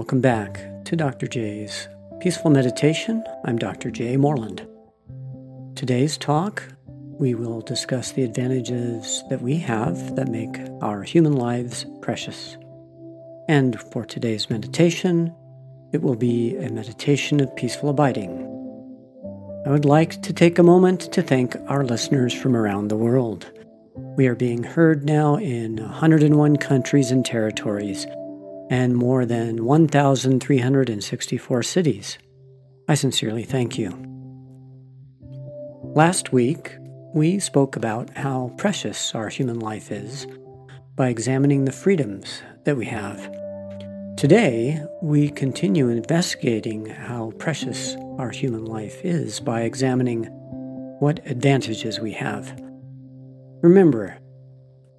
welcome back to Dr. J's Peaceful Meditation. I'm Dr. J. Moreland. Today's talk, we will discuss the advantages that we have that make our human lives precious. And for today's meditation, it will be a meditation of peaceful abiding. I would like to take a moment to thank our listeners from around the world. We are being heard now in 101 countries and territories and more than 1,364 cities. I sincerely thank you. Last week, we spoke about how precious our human life is by examining the freedoms that we have. Today, we continue investigating how precious our human life is by examining what advantages we have. Remember,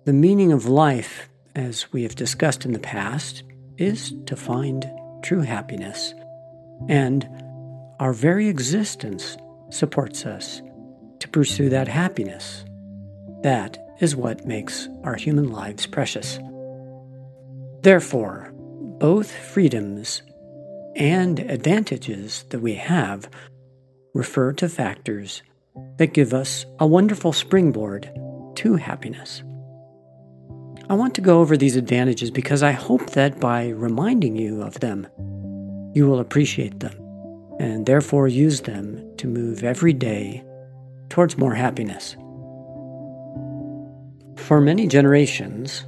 the meaning of life, as we have discussed in the past, is to find true happiness, and our very existence supports us to pursue that happiness. That is what makes our human lives precious. Therefore, both freedoms and advantages that we have refer to factors that give us a wonderful springboard to happiness. I want to go over these advantages because I hope that by reminding you of them, you will appreciate them and therefore use them to move every day towards more happiness. For many generations,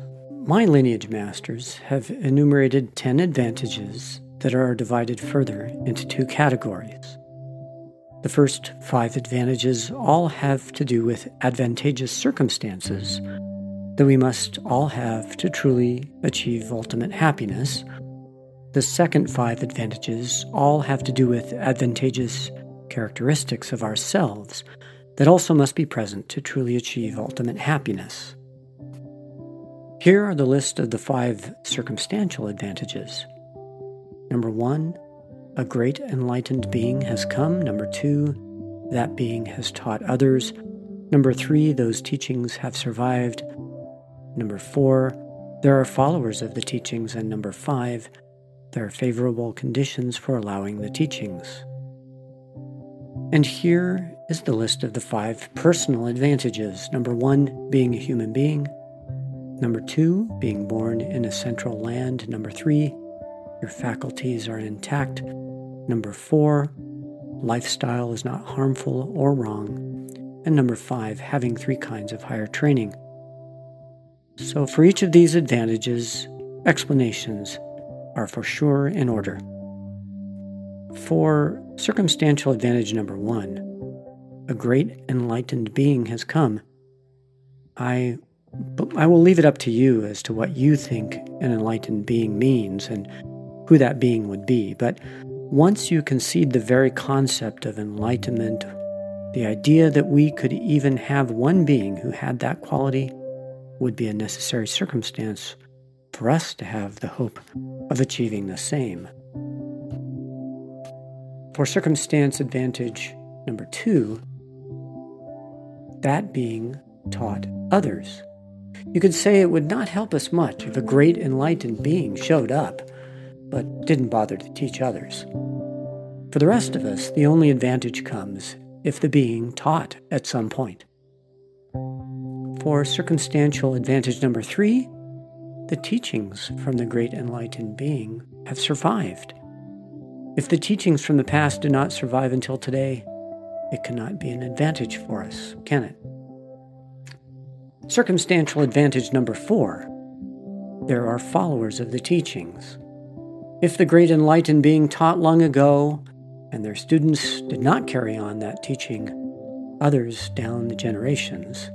my lineage masters have enumerated 10 advantages that are divided further into two categories. The first five advantages all have to do with advantageous circumstances that we must all have to truly achieve ultimate happiness. The second five advantages all have to do with advantageous characteristics of ourselves that also must be present to truly achieve ultimate happiness. Here are the list of the five circumstantial advantages. Number one, a great enlightened being has come. Number two, that being has taught others. Number three, those teachings have survived. Number four, there are followers of the teachings. And number five, there are favorable conditions for allowing the teachings. And here is the list of the five personal advantages. Number one, being a human being. Number two, being born in a central land. Number three, your faculties are intact. Number four, lifestyle is not harmful or wrong. And number five, having three kinds of higher training. So, for each of these advantages, explanations are for sure in order. For circumstantial advantage number one, a great enlightened being has come. I, I will leave it up to you as to what you think an enlightened being means and who that being would be. But once you concede the very concept of enlightenment, the idea that we could even have one being who had that quality would be a necessary circumstance for us to have the hope of achieving the same. For circumstance advantage number two, that being taught others. You could say it would not help us much if a great enlightened being showed up, but didn't bother to teach others. For the rest of us, the only advantage comes if the being taught at some point. For circumstantial advantage number three, the teachings from the great enlightened being have survived. If the teachings from the past do not survive until today, it cannot be an advantage for us, can it? Circumstantial advantage number four there are followers of the teachings. If the great enlightened being taught long ago and their students did not carry on that teaching, others down the generations,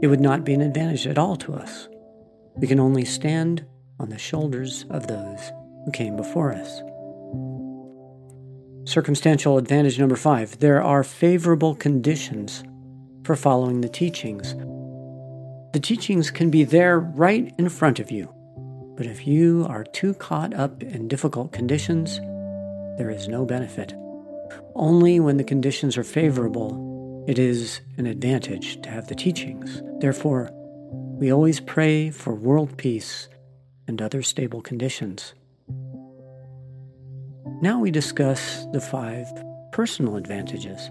it would not be an advantage at all to us. We can only stand on the shoulders of those who came before us. Circumstantial advantage number five there are favorable conditions for following the teachings. The teachings can be there right in front of you, but if you are too caught up in difficult conditions, there is no benefit. Only when the conditions are favorable it is an advantage to have the teachings. Therefore, we always pray for world peace and other stable conditions. now we discuss the five personal advantages.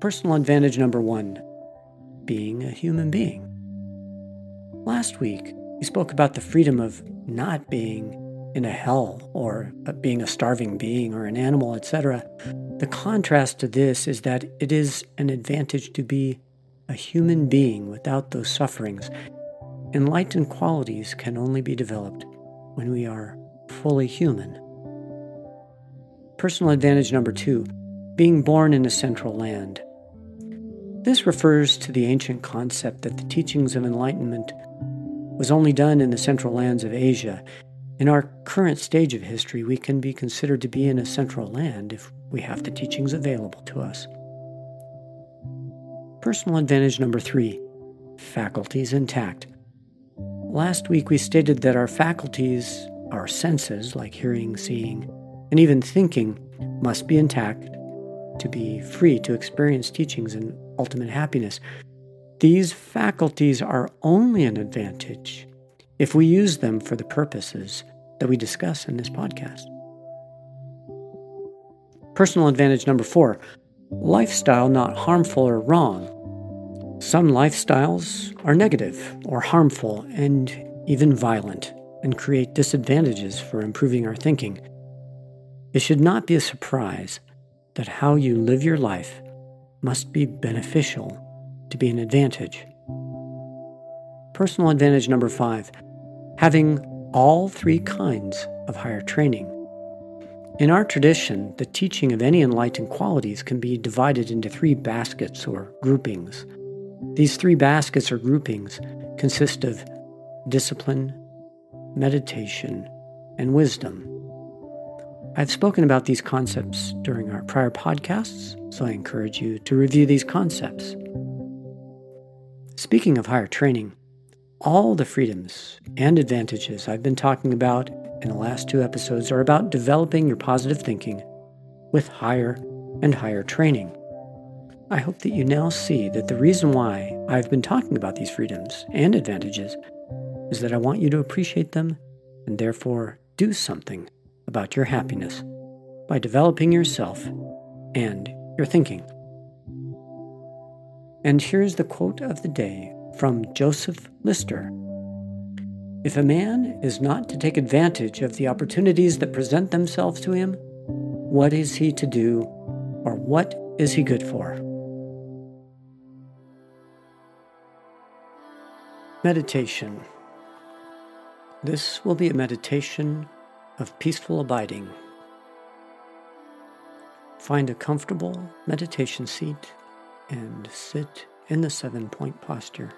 Personal advantage number one being a human being. Last week, we spoke about the freedom of not being in a hell or being a starving being or an animal, etc. The contrast to this is that it is an advantage to be a human being without those sufferings. Enlightened qualities can only be developed when we are fully human. Personal advantage number two being born in a central land. This refers to the ancient concept that the teachings of enlightenment was only done in the central lands of Asia. In our current stage of history, we can be considered to be in a central land if we have the teachings available to us. Personal advantage number three faculties intact. Last week we stated that our faculties, our senses like hearing, seeing, and even thinking, must be intact to be free to experience teachings and ultimate happiness. These faculties are only an advantage if we use them for the purposes that we discuss in this podcast. Personal advantage number four lifestyle not harmful or wrong. Some lifestyles are negative or harmful and even violent and create disadvantages for improving our thinking. It should not be a surprise that how you live your life must be beneficial to be an advantage. Personal advantage number five having all three kinds of higher training. In our tradition, the teaching of any enlightened qualities can be divided into three baskets or groupings. These three baskets or groupings consist of discipline, meditation, and wisdom. I've spoken about these concepts during our prior podcasts, so I encourage you to review these concepts. Speaking of higher training, all the freedoms and advantages I've been talking about in the last two episodes are about developing your positive thinking with higher and higher training. I hope that you now see that the reason why I've been talking about these freedoms and advantages is that I want you to appreciate them and therefore do something about your happiness by developing yourself and your thinking. And here's the quote of the day from Joseph Lister If a man is not to take advantage of the opportunities that present themselves to him, what is he to do, or what is he good for? Meditation. This will be a meditation of peaceful abiding. Find a comfortable meditation seat and sit in the seven point posture.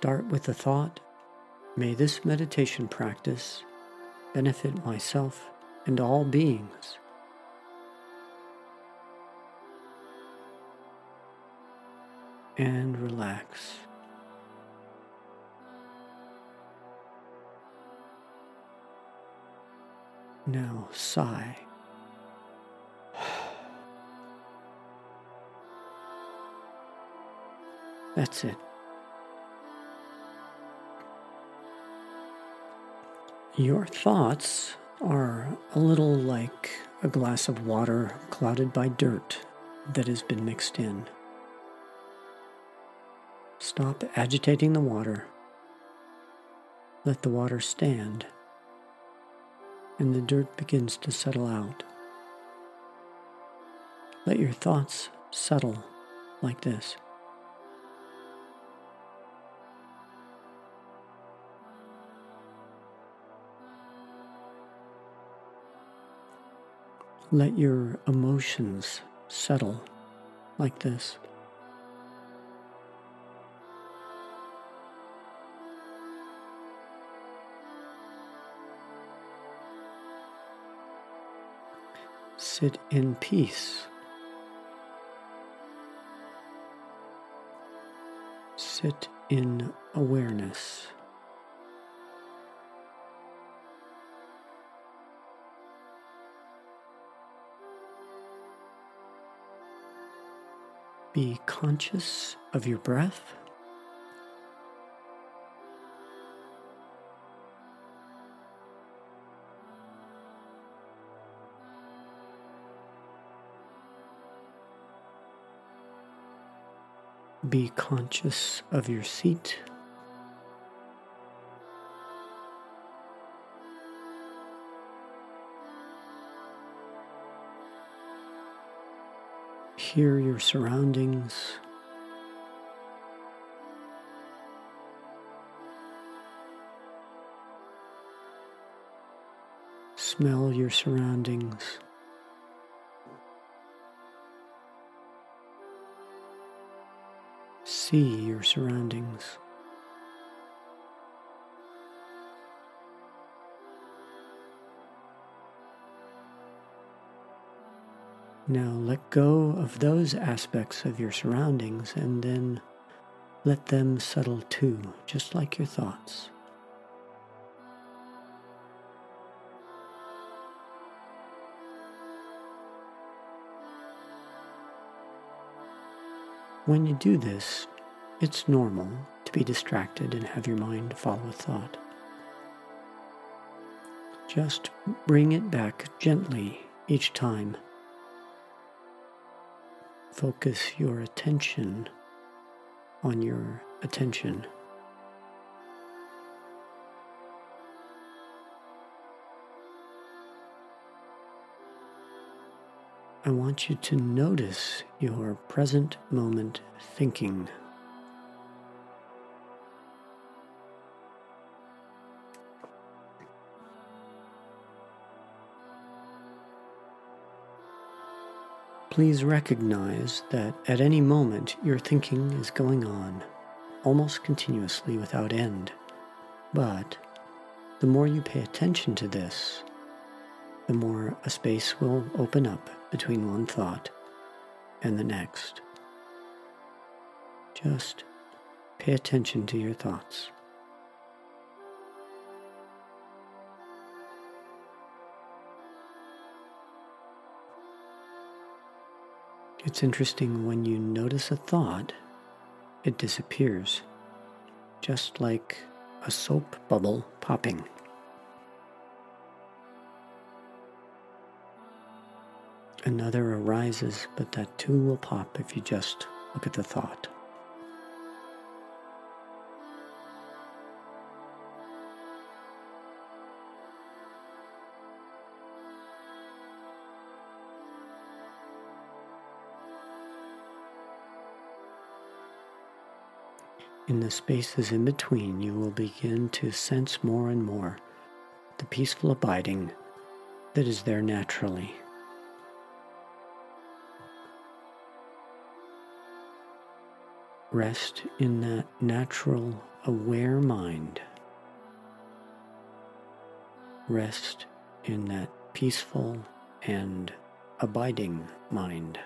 Start with the thought May this meditation practice benefit myself and all beings. And relax. Now sigh. That's it. Your thoughts are a little like a glass of water clouded by dirt that has been mixed in. Stop agitating the water. Let the water stand and the dirt begins to settle out. Let your thoughts settle like this. Let your emotions settle like this. sit in peace. Sit in awareness. Be conscious of your breath. Be conscious of your seat. Hear your surroundings. Smell your surroundings. See your surroundings. Now let go of those aspects of your surroundings and then let them settle too, just like your thoughts. When you do this, it's normal to be distracted and have your mind follow a thought. Just bring it back gently each time. Focus your attention on your attention. I want you to notice your present moment thinking. Please recognize that at any moment your thinking is going on, almost continuously without end. But the more you pay attention to this, the more a space will open up between one thought and the next. Just pay attention to your thoughts. It's interesting when you notice a thought, it disappears, just like a soap bubble popping. Another arises, but that too will pop if you just look at the thought. In the spaces in between, you will begin to sense more and more the peaceful abiding that is there naturally. Rest in that natural, aware mind. Rest in that peaceful and abiding mind.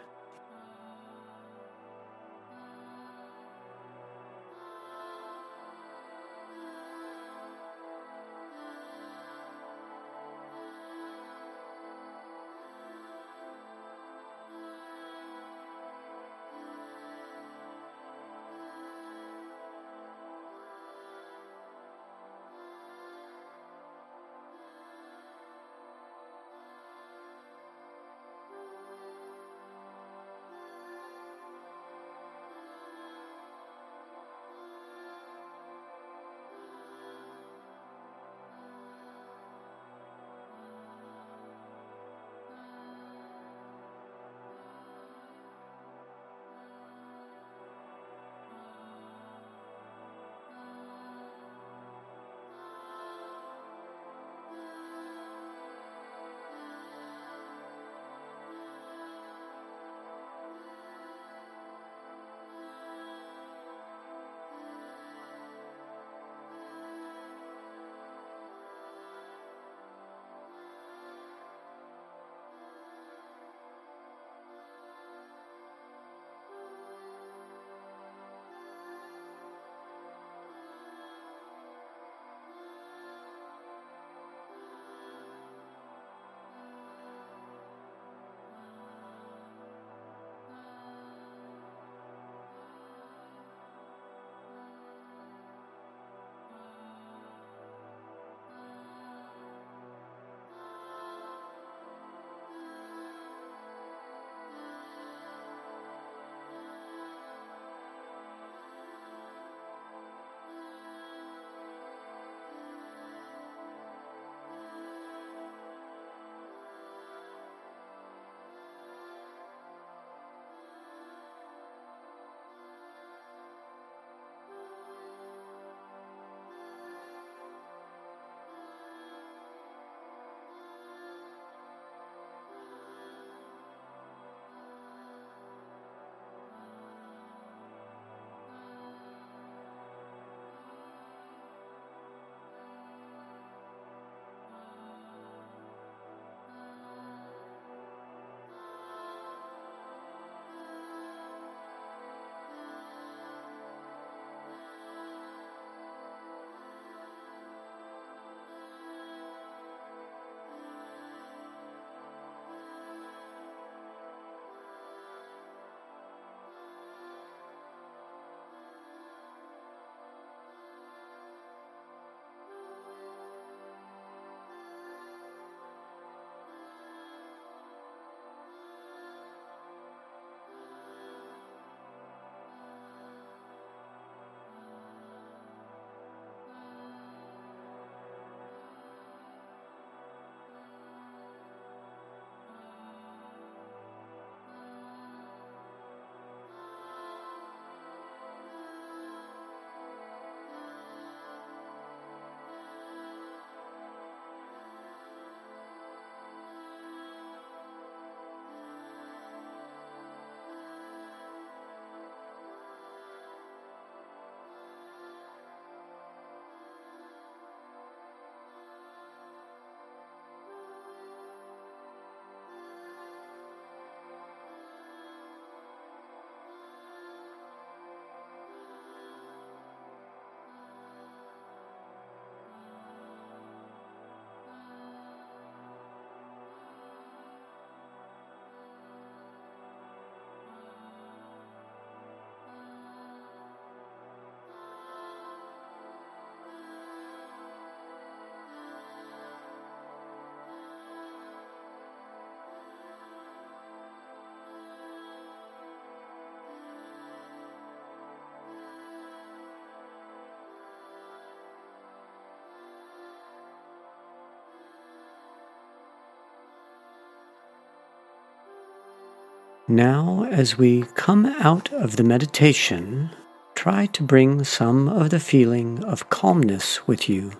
Now, as we come out of the meditation, try to bring some of the feeling of calmness with you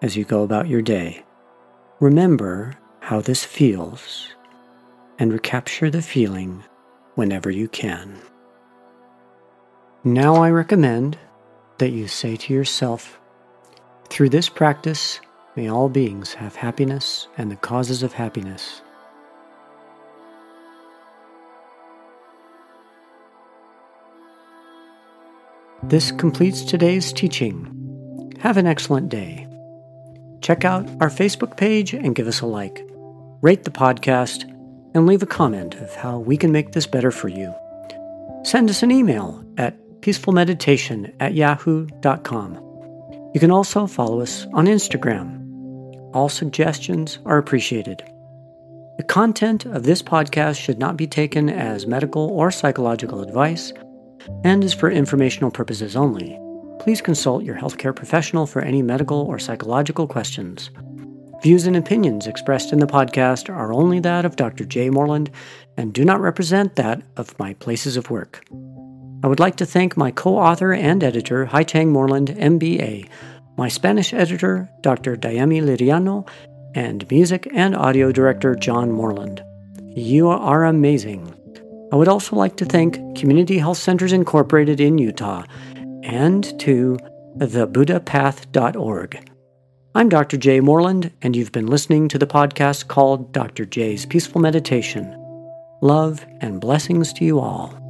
as you go about your day. Remember how this feels and recapture the feeling whenever you can. Now, I recommend that you say to yourself, through this practice, may all beings have happiness and the causes of happiness. This completes today's teaching. Have an excellent day. Check out our Facebook page and give us a like. Rate the podcast and leave a comment of how we can make this better for you. Send us an email at peacefulmeditation at yahoo.com. You can also follow us on Instagram. All suggestions are appreciated. The content of this podcast should not be taken as medical or psychological advice and is for informational purposes only. Please consult your healthcare professional for any medical or psychological questions. Views and opinions expressed in the podcast are only that of Dr. Jay Moreland and do not represent that of my places of work. I would like to thank my co author and editor, Haitang Moreland, MBA, my Spanish editor, Dr. Diami Liriano, and music and audio director, John Moreland. You are amazing. I would also like to thank Community Health Centers Incorporated in Utah and to thebuddhapath.org. I'm Dr. Jay Moreland, and you've been listening to the podcast called Dr. Jay's Peaceful Meditation. Love and blessings to you all.